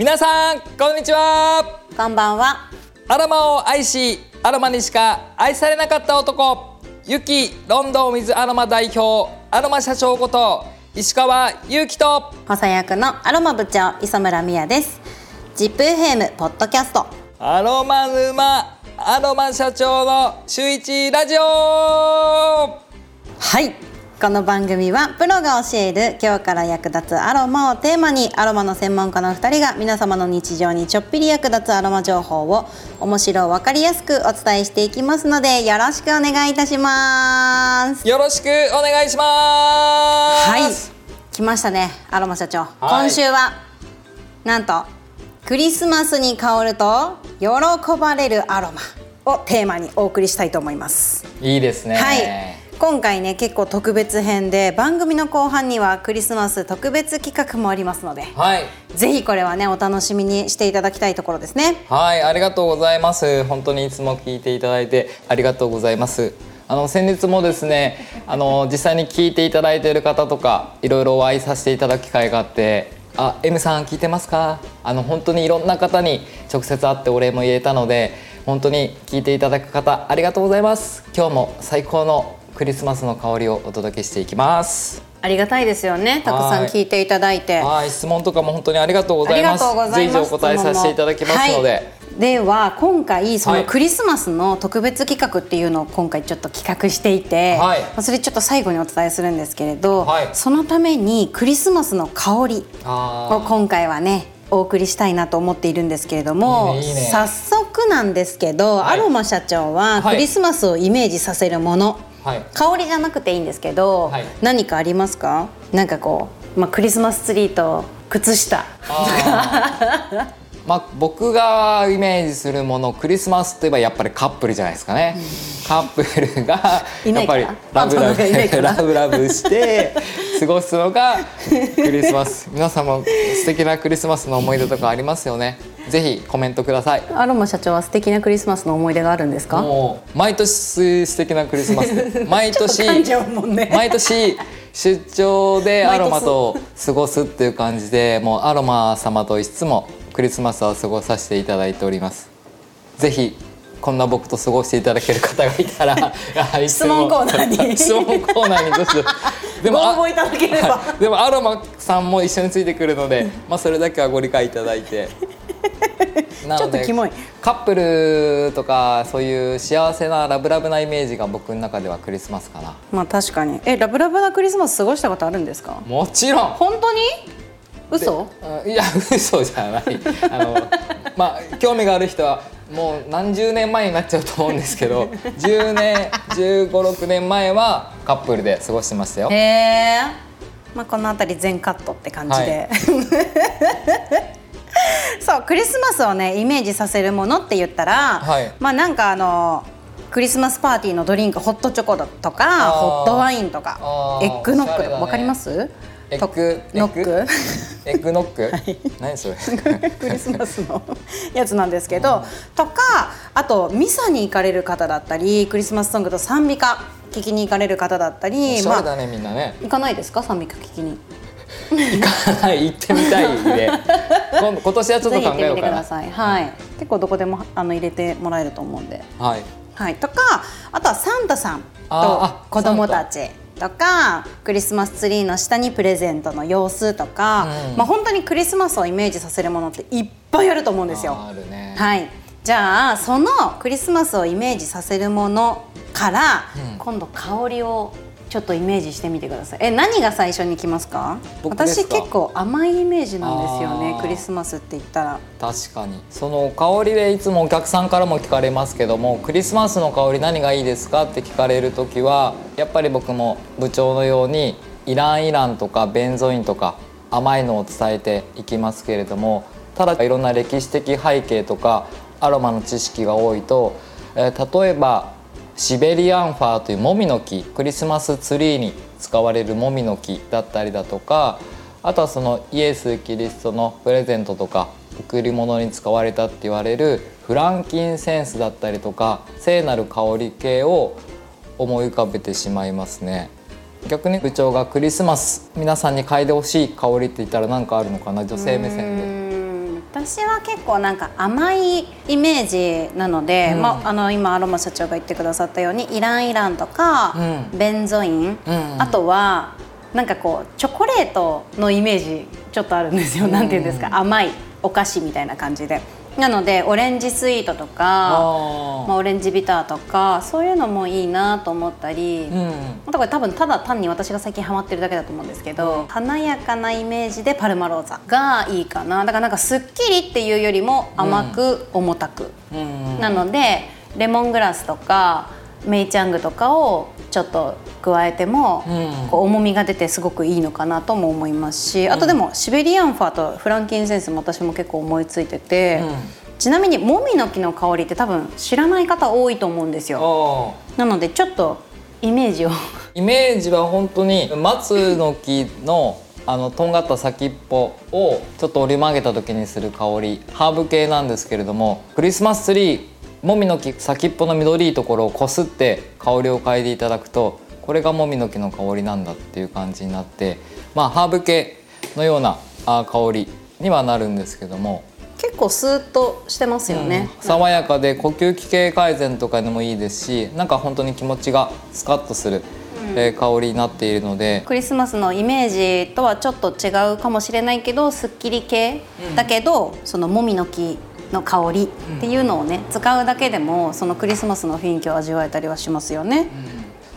皆さんこんにちは。こんばんは。アロマを愛しアロマにしか愛されなかった男ゆきロンドン水アロマ代表アロマ社長こと石川祐希と補佐役のアロマ部長磯村美也です。ジップ FM ポッドキャスト。アロマ沼アロマ社長の週一ラジオ。はいこの番組はプロが教える今日から役立つアロマをテーマにアロマの専門家の2人が皆様の日常にちょっぴり役立つアロマ情報を面白分かりやすくお伝えしていきますのでよろしくお願いいたします。よろしくお願いします。はい。来ましたねアロマ社長、今週はなんとクリスマスに香ると喜ばれるアロマをテーマにお送りしたいと思います。いいですね。はい今回ね結構特別編で番組の後半にはクリスマス特別企画もありますので、はい、ぜひこれはねお楽しみにしていただきたいところですね。はいありがとうございます。本当にいつも聞いていただいてありがとうございます。あの先日もですねあの実際に聞いていただいている方とかいろいろお会いさせていただく機会があってあ M さん聞いてますか？あの本当にいろんな方に直接会ってお礼も言えたので本当に聞いていただく方ありがとうございます。今日も最高のクリスマスの香りをお届けしていきます。ありがたいですよね。たくさん聞いていただいて。はい。質問とかも本当にありがとうございます。随時お答えさせていただきますので、はい。では今回そのクリスマスの特別企画っていうのを今回ちょっと企画していて、はい、それちょっと最後にお伝えするんですけれど、はい、そのためにクリスマスの香りを今回はねお送りしたいなと思っているんですけれども、ねね、早速なんですけど、はい、アロマ社長はクリスマスをイメージさせるもの、はい、香りじゃなくていいんですけど、はい、何かありますか？なんかこう、まあ、クリスマスツリーと靴下。まあ、僕がイメージするものクリスマスといえばやっぱりカップルじゃないですかね、うん、カップルがやっぱりラブラブラブラブして過ごすのがクリスマス。皆さんも素敵なクリスマスの思い出とかありますよね？ぜひコメントください。アロマ社長は素敵なクリスマスの思い出があるんですか？もう毎年素敵なクリスマス 毎年、ね、毎年出張でアロマと過ごすっていう感じでもうアロマ様といつもクリスマスを過ごさせていただいております。ぜひこんな僕と過ごしていただける方がいたら質問コーナーに。質問コーナーにどうしようでも応募いただければ、でもアロマさんも一緒についてくるので、まあそれだけはご理解いただいて。ちょっとキモい。カップルとかそういう幸せなラブラブなイメージが僕の中ではクリスマスかな。まあ確かに。えラブラブなクリスマス過ごしたことあるんですか？もちろん。本当に？嘘？いや 嘘じゃない。あのまあ興味がある人はもう何十年前になっちゃうと思うんですけど 10年1 5 6年前はカップルで過ごしてましたよ。へえ、まあ、この辺り全カットって感じで、はい、そうクリスマスをねイメージさせるものって言ったら、はい、まあなんかあのクリスマスパーティーのドリンクホットチョコとかホットワインとかエッグノックとか分かります？エッグ？ノック？エッグ？ノック、はい、何それ？クリスマスのやつなんですけど、とかあとミサに行かれる方だったりクリスマスソングと賛美歌聞きに行かれる方だったりまあ、ねみんなね。行かないですか？賛美歌聞きに。行かない。行ってみたいで。今今年はちょっと考えようかな。はい、結構どこでもあの入れてもらえると思うんで。はい、はい、とかあとはサンタさんと子供たちとかクリスマスツリーの下にプレゼントの様子とか、うん、まあ、本当にクリスマスをイメージさせるものっていっぱいあると思うんですよ。ね、はい、じゃあそのクリスマスをイメージさせるものから、うん、今度香りをちょっとイメージしてみてください。え何が最初にきますか？私結構甘いイメージなんですよねクリスマスって言ったら。確かに。その香りでいつもお客さんからも聞かれますけどもクリスマスの香り何がいいですかって聞かれる時はやっぱり僕も部長のようにイランイランとかベンゾインとか甘いのを伝えていきますけれどもただいろんな歴史的背景とかアロマの知識が多いと、えー、例えばシベリアンファーというモミの木クリスマスツリーに使われるモミの木だったりだとかあとはそのイエス・キリストのプレゼントとか贈り物に使われたって言われるフランキンセンスだったりとか聖なる香り系を思い浮かべてしまいますね。逆に部長がクリスマス皆さんに嗅いでほしい香りって言ったら何かあるのかな？女性目線で。私は結構なんか甘いイメージなので、うん、まあ、あの今アロマ社長が言ってくださったようにイランイランとか、うん、ベンゾイン、うん、あとはなんかこうチョコレートのイメージちょっとあるんですよ、うん、なんていうんですか？甘いお菓子みたいな感じで。なのでオレンジスイートとかまあ、オレンジビターとかそういうのもいいなと思ったり、うん、あとこれ多分ただ単に私が最近ハマってるだけだと思うんですけど、うん、華やかなイメージでパルマローザがいいかな。だからなんかすっきりっていうよりも甘く重たく、うん、なのでレモングラスとかメイチャングとかをちょっと加えても、うん、こう重みが出てすごくいいのかなとも思いますしあとでもシベリアンファーとフランキンセンスも私も結構思いついてて、うん、ちなみにもみの木の香りって多分知らない方多いと思うんですよ。なのでちょっとイメージを。イメージは本当に松の木のあのとんがった先っぽをちょっと折り曲げた時にする香りハーブ系なんですけれどもクリスマスツリーもみの木先っぽの緑いところをこすって香りを嗅いでいただくとこれがもみの木の香りなんだっていう感じになってまあハーブ系のような香りにはなるんですけども結構スーッとしてますよね、うん、爽やかで呼吸器系改善とかでもいいですしなんか本当に気持ちがスカッとする、うん、えー、香りになっているのでクリスマスのイメージとはちょっと違うかもしれないけどすっきり系、うん、だけどそのもみの木の香りっていうのをね、使うだけでもそのクリスマスの雰囲気を味わえたりはしますよね。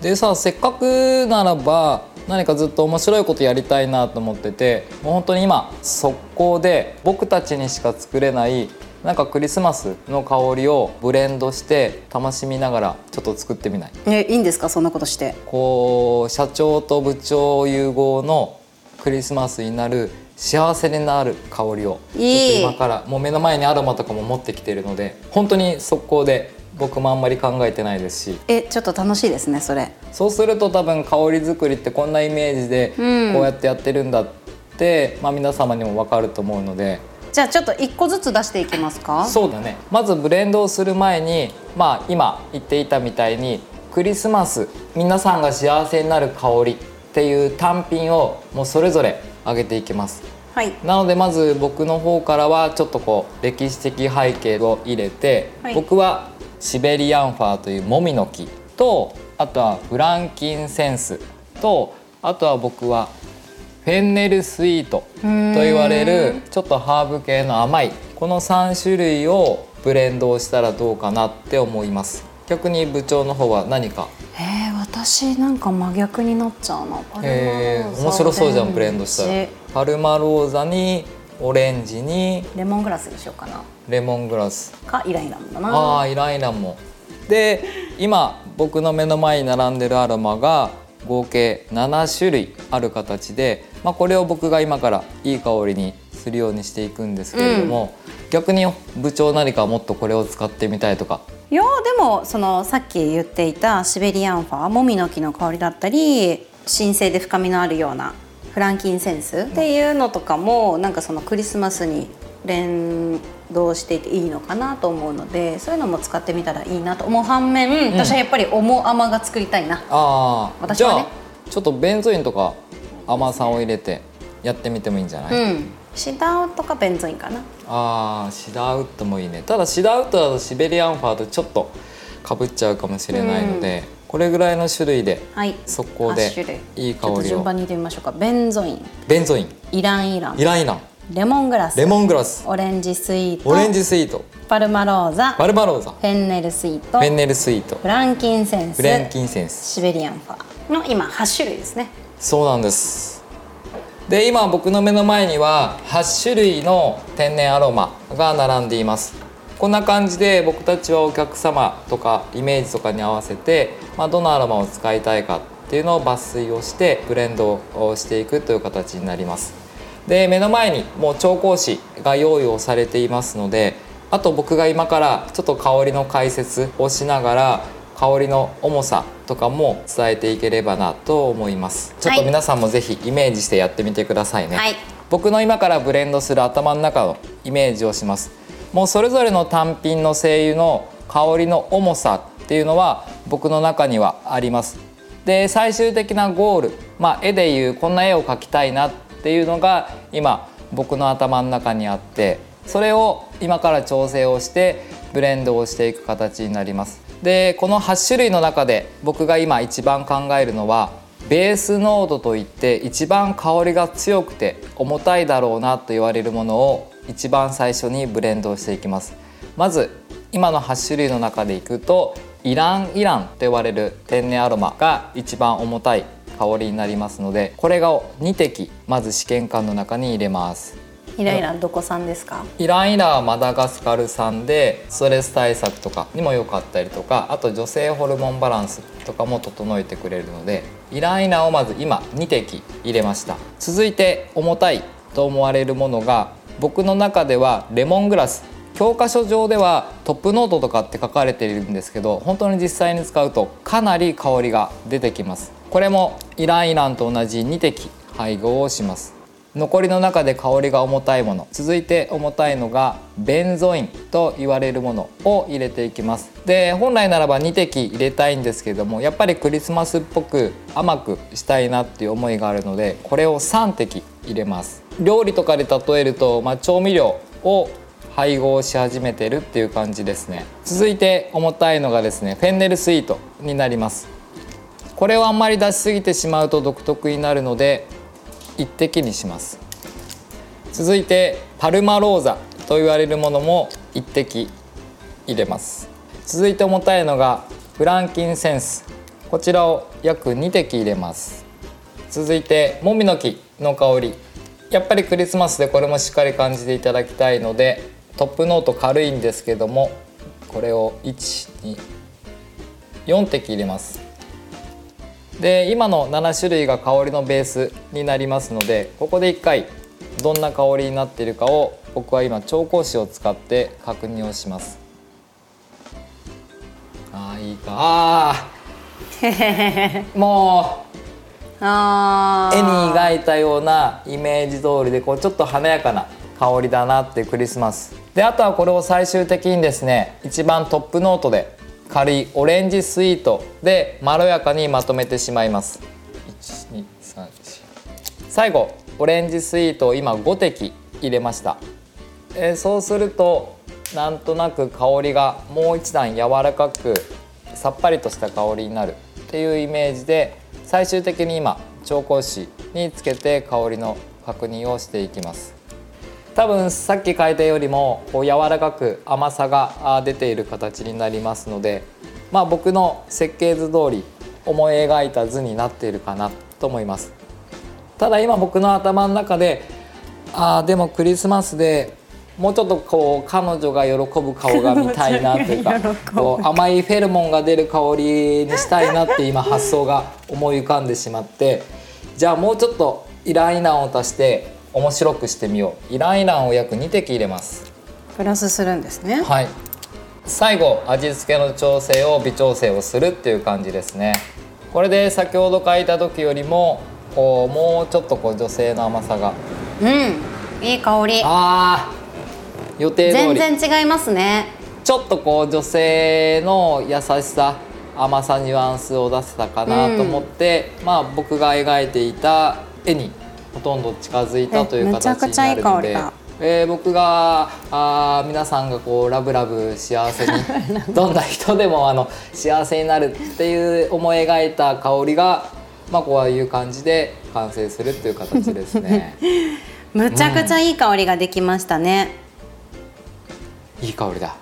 でさせっかくならば何かずっと面白いことやりたいなと思っててもう本当に今速攻で僕たちにしか作れないなんかクリスマスの香りをブレンドして楽しみながらちょっと作ってみない。えいいんですか？そんなことして。こう社長と部長融合のクリスマスになる幸せになる香りをいい。今からもう目の前にアロマとかも持ってきているので本当に速攻で僕もあんまり考えてないですし。えちょっと楽しいですねそれ。そうすると多分香り作りってこんなイメージでこうやってやってるんだって、うん、まあ、皆様にも分かると思うので。じゃあちょっと一個ずつ出していきますか？そうだね。まずブレンドをする前にまあ今言っていたみたいにクリスマス皆さんが幸せになる香りっていう単品をもうそれぞれ上げていきます。はい、なのでまず僕の方からはちょっとこう歴史的背景を入れて、はい、僕はシベリアンファーというモミの木とあとはフランキンセンスとあとは僕はフェンネルスイートと言われるちょっとハーブ系の甘いこの3種類をブレンドをしたらどうかなって思います。逆に部長の方は何かえー、私なんか真逆になっちゃうな。えー、面白そうじゃんブレンドしたら。パルマローザにオレンジにレモングラスでしょうかな。レモングラス。かイライランだな。ああイライランも。で今僕の目の前に並んでるアロマが合計7種類ある形で、まあ、これを僕が今からいい香りにするようにしていくんですけれども、うん、逆に部長何かもっとこれを使ってみたいとかいやでもそのさっき言っていたシベリアンファーもみの木の香りだったり神聖で深みのあるようなフランキンセンスっていうのとかもなんかそのクリスマスに連動していていいのかなと思うのでそういうのも使ってみたらいいなと。思う反面、うん、私はやっぱり重甘が作りたいな。あ私はね。ちょっとベンゾインとか甘さを入れてやってみてもいいんじゃない、うん、シダウッドかベンゾインかな。ああシダウッドもいいね。ただシダウッドだとシベリアンファーとちょっとかぶっちゃうかもしれないので、これぐらいの種類で、はい、速攻でいい香りを。順番に入れましょうか。ベンゾインベンゾインイランイラン。イランイラン。レモングラス。レモングラス。オレンジスイート。オレンジスイート。パルマローザ。パルマローザ。フェンネルスイート。フェンネルスイート。フランキンセンス。フランキンセンス。シベリアンファーの今8種類ですね。そうなんですで今僕の目の前には8種類の天然アロマが並んでいます。こんな感じで僕たちはお客様とかイメージとかに合わせて、まあ、どのアロマを使いたいかっていうのを抜粋をしてブレンドをしていくという形になります。で目の前にもう調香師が用意をされていますのであと僕が今からちょっと香りの解説をしながら香りの重さとかも伝えていければなと思います。ちょっと皆さんもぜひイメージしてやってみてくださいね、はい、僕の今からブレンドする頭の中のイメージをします。もうそれぞれの単品の精油の香りの重さっていうのは僕の中にはあります。で最終的なゴール、まあ、絵でいうこんな絵を描きたいなっていうのが今僕の頭の中にあってそれを今から調整をしてブレンドをしていく形になりますでこの8種類の中で僕が今一番考えるのはベース濃度といって一番香りが強くて重たいだろうなと言われるものを一番最初にブレンドしていきます。まず今の8種類の中でいくとイランイランと呼ばれる天然アロマが一番重たい香りになりますのでこれが2滴まず試験管の中に入れます。イライラどこ産ですか？イライラはマダガスカル産でストレス対策とかにも良かったりとかあと女性ホルモンバランスとかも整えてくれるのでイライラをまず今2滴入れました。続いて重たいと思われるものが僕の中ではレモングラス。教科書上ではトップノートとかって書かれているんですけど本当に実際に使うとかなり香りが出てきます。これもイランイランと同じ2滴配合をします。残りの中で香りが重たいもの。続いて重たいのがベンゾインと言われるものを入れていきます。で本来ならば2滴入れたいんですけどもやっぱりクリスマスっぽく甘くしたいなっていう思いがあるのでこれを3滴入れます。料理とかで例えると、まあ、調味料を配合し始めてるっていう感じですね。続いて重たいのがですねフェンネルスイートになります。これをあんまり出しすぎてしまうと独特になるので1滴にします。続いてパルマローザと言われるものも1滴入れます。続いて重たいのがフランキンセンス。こちらを約2滴入れます。続いてもみの木の香り。やっぱりクリスマスでこれもしっかり感じていただきたいのでトップノート軽いんですけどもこれを124滴入れます。で今の7種類が香りのベースになりますのでここで1回どんな香りになっているかを僕は今調香紙を使って確認をします。ああいいか。あ もうあ絵に描いたようなイメージ通りでこうちょっと華やかな香りだなっていうクリスマス。であとはこれを最終的にですね一番トップノートで軽いオレンジスイートでまろやかにまとめてしまいます。最後オレンジスイートを今5滴入れました、えー、そうするとなんとなく香りがもう一段柔らかくさっぱりとした香りになる。っていうイメージで最終的に今調香紙につけて香りの確認をしていきます。多分さっき書いたよりもこう柔らかく甘さが出ている形になりますのでまあ僕の設計図通り思い描いた図になっているかなと思います。ただ今僕の頭の中でああでもクリスマスでもうちょっとこう彼女が喜ぶ顔が見たいなというかこう甘いフェルモンが出る香りにしたいなって今発想が思い浮かんでしまってじゃあもうちょっとイライナを足して面白くしてみよう。イランイランを約2滴入れます。プラスするんですね。はい。最後味付けの調整を微調整をするっていう感じですね。これで先ほど書いた時よりもこうもうちょっとこう女性の甘さが。うん。いい香り。あ予定通り。全然違いますね。ちょっとこう女性の優しさ甘さニュアンスを出せたかなと思って、うん、まあ僕が描いていた絵にほとんど近づいたという形になるので。えー、僕があ皆さんがこうラブラブ幸せに ど。んな人でもあの幸せになるっていう思い描いた香りが、まあ、こういう感じで完成するっていう形ですね。むちゃくちゃいい香りができましたね、うん、いい香りだ。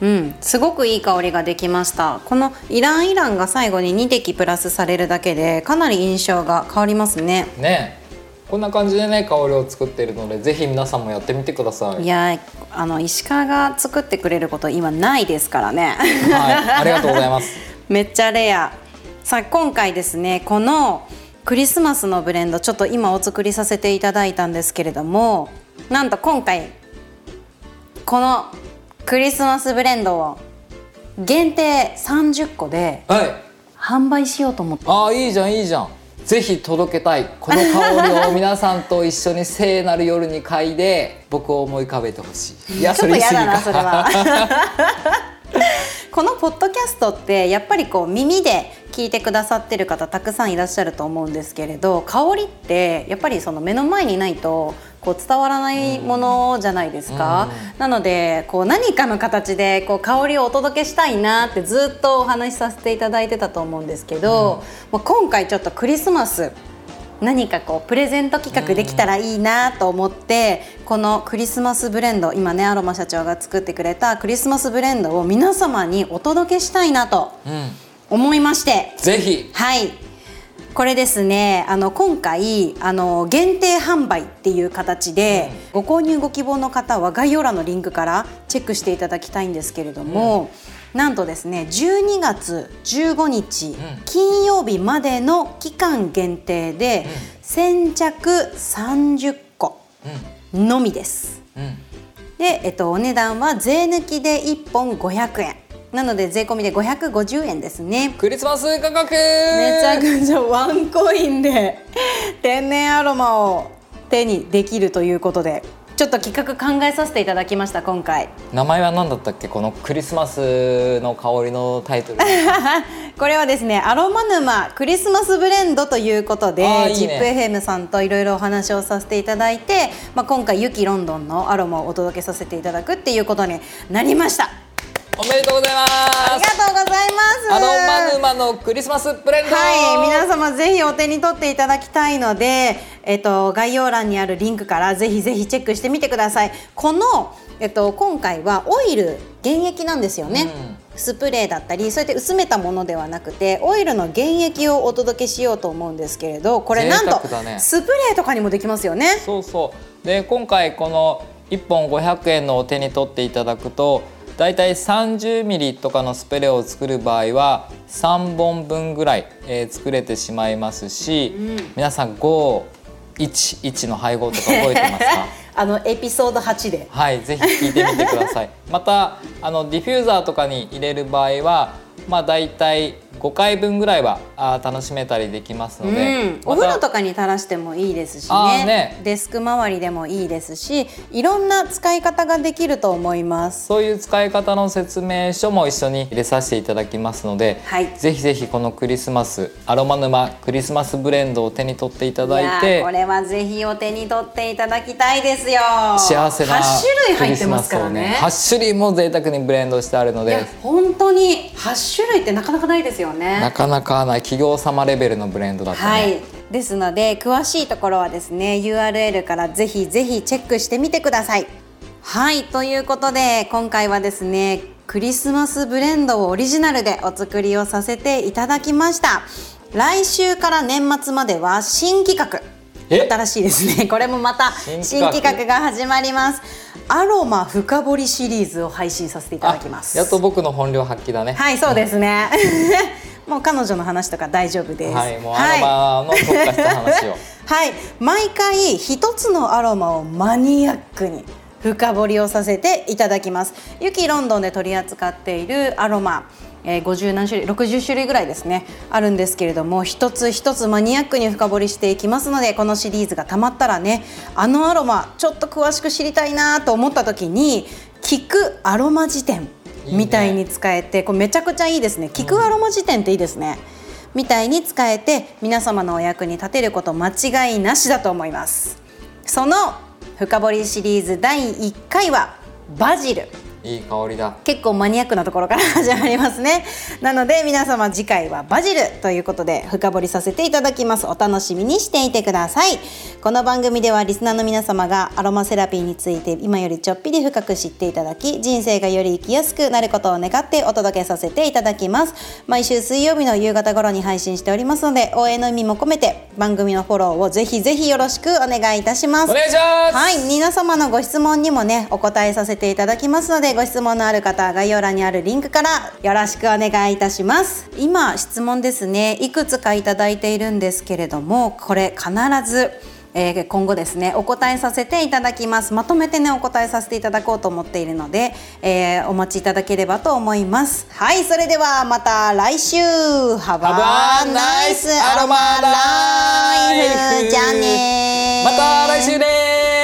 うん。すごくいい香りができました。このイランイランが最後に2滴プラスされるだけでかなり印象が変わりますね。ねこんな感じでね香りを作っているのでぜひ皆さんもやってみてください。いやあの石川が作ってくれること今ないですからね。はいありがとうございます。めっちゃレア。さあ今回ですねこのクリスマスのブレンドちょっと今お作りさせていただいたんですけれどもなんと今回このクリスマスブレンドを限定30個で販売しようと思って、はい、ああいいじゃんいいじゃんぜひ届けたいこの香りを皆さんと一緒に聖なる夜に嗅いで僕を思い浮かべてほしい。いやそれ嫌だなそれは。このポッドキャストってやっぱりこう耳で聞いてくださってる方たくさんいらっしゃると思うんですけれど香りってやっぱりその目の前にないとこう伝わらないものじゃないですか、うん、なのでこう何かの形でこう香りをお届けしたいなってずっとお話しさせていただいてたと思うんですけど、うん、今回ちょっとクリスマス何かこうプレゼント企画できたらいいなと思って、このクリスマスブレンド今ねアロマ社長が作ってくれたクリスマスブレンドを皆様にお届けしたいなと思いまして、うん、ぜひ。はいこれですねあの今回あの限定販売っていう形で、うん、ご購入ご希望の方は概要欄のリンクからチェックしていただきたいんですけれども、うん、なんとですね12月15日、うん、金曜日までの期間限定で、先着30個のみです。で、えっと、お値段は税抜きで1本500円。なので税込みで550円ですね。クリスマス価格。めちゃくちゃワンコインで天然アロマを手にできるということでちょっと企画考えさせていただきました今回。名前は何だったっけ？このクリスマスの香りのタイトル。これはですねアロマ沼クリスマスブレンドということでジップ FM さんといろいろお話をさせていただいて、まあ、今回ユキロンドンのアロマをお届けさせていただくっていうことになりましたおめでとうございます。ありがとうございます。アロマ沼のクリスマスブレンド。はい皆様ぜひお手に取っていただきたいのでえっと概要欄にあるリンクからぜひぜひチェックしてみてください。このえっと今回はオイル原液なんですよね、うん。スプレーだったりそうやって薄めたものではなくてオイルの原液をお届けしようと思うんですけれどこれなんと、ね、スプレーとかにもできますよね。そうそう。で今回この1本500円のお手に取っていただくとだいたい 30mm とかのスプレーを作る場合は3本分ぐらい、えー、作れてしまいますし、うん、皆さん511の配合とか覚えてますか？あのエピソード8で。はいぜひ聞いてみてください。またあのディフューザーとかに入れる場合はまあだいたい5回分ぐらいはあ楽しめたりできますので、うん。お風呂とかに垂らしてもいいですしね。ね。デスク周りでもいいですしいろんな使い方ができると思います。そういう使い方の説明書も一緒に入れさせていただきますので、はい、ぜひぜひこのクリスマスアロマ沼クリスマスブレンドを手に取っていただいてこれはぜひお手に取っていただきたいですよ。幸せな8種類入ってますからね。8種類も贅沢にブレンドしてあるので。本当に8種類ってなかなかないですよね。なかなかない企業様レベルのブレンドだったね、はい。ですので詳しいところはですね URL からぜひぜひチェックしてみてください。はい。ということで今回はですねクリスマスブレンドをオリジナルでお作りをさせていただきました。来週から年末までは新企画。新しいですね。これもまた新企画。が始まります。アロマ深掘りシリーズを配信させていただきます。やっと僕の本領発揮だね。はいそうですね、もう彼女の話とか大丈夫です。はい、もうアロマの特化した話を。はい、毎回一つのアロマをマニアックに深掘りをさせていただきます。ユキロンドンで取り扱っているアロマ。えー、50何種類60種類ぐらいですねあるんですけれども一つ一つマニアックに深掘りしていきますのでこのシリーズがたまったらねあのアロマちょっと詳しく知りたいなと思った時に「聞くアロマ辞典」みたいに使えてこれめちゃくちゃいいですね。聞くアロマ辞典っていいですね、みたいに使えて皆様のお役に立てること間違いなしだと思います。その深掘りシリーズ第1回はバジル。いい香りだ。結構マニアックなところから始まりますね。なので皆様次回はバジルということで深掘りさせていただきます。お楽しみにしていてください。この番組ではリスナーの皆様がアロマセラピーについて今よりちょっぴり深く知っていただき人生がより生きやすくなることを願ってお届けさせていただきます。毎週水曜日の夕方頃に配信しておりますので応援の意味も込めて番組のフォローをぜひぜひよろしくお願いいたします。お願いします。はい。皆様のご質問にもねお答えさせていただきますのでご質問のある方は概要欄にあるリンクからよろしくお願いいたします。今質問ですね。いくつかいただいているんですけれどもこれ必ずえー、今後ですねお答えさせていただきます。まとめてねお答えさせていただこうと思っているので、えー、お待ちいただければと思います。はいそれではまた来週。Have a nice アロマライフじゃあねまた来週です